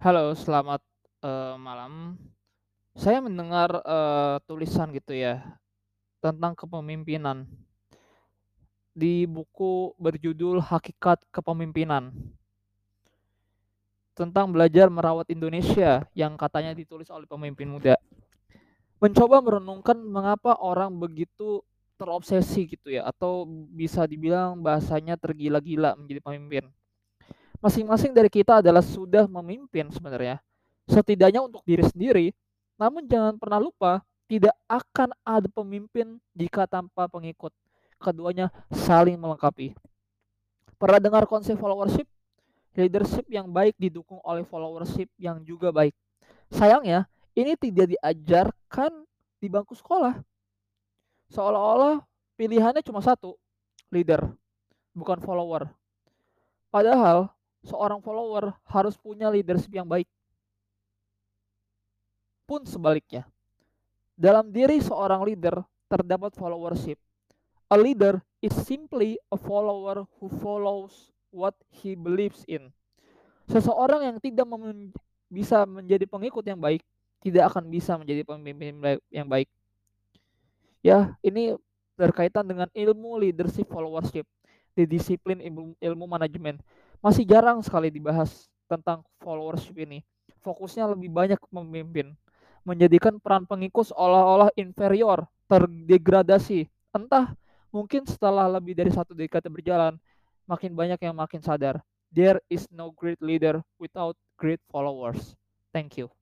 Halo, selamat, eee, malam. Saya mendengar, eee, tulisan gitu ya, tentang kepemimpinan di buku berjudul Hakikat Kepemimpinan. Tentang belajar merawat Indonesia yang katanya ditulis oleh pemimpin muda. Mencoba merenungkan mengapa orang begitu terobsesi gitu ya, atau bisa dibilang bahasanya tergila-gila menjadi pemimpin. Masing-masing dari kita adalah sudah memimpin sebenarnya, setidaknya untuk diri sendiri, namun jangan pernah lupa, tidak akan ada pemimpin jika tanpa pengikut. Keduanya saling melengkapi. Pernah dengar konsep followership? Leadership yang baik didukung oleh followership yang juga baik. Sayangnya, ini tidak diajarkan di bangku sekolah. Seolah-olah pilihannya cuma satu, leader, bukan follower. Padahal seorang follower harus punya leadership yang baik. Pun sebaliknya, dalam diri seorang leader terdapat followership. A leader is simply a follower who follows what he believes in. Seseorang yang tidak bisa menjadi pengikut yang baik, tidak akan bisa menjadi pemimpin yang baik. Ya, ini berkaitan dengan ilmu leadership followership di disiplin ilmu, ilmu manajemen. Masih jarang sekali dibahas tentang followership ini. Fokusnya lebih banyak ke pemimpin, menjadikan peran pengikut seolah-olah inferior, terdegradasi. Entah mungkin setelah lebih dari satu dekade berjalan, makin banyak yang makin sadar. There is no great leader without great followers. Thank you.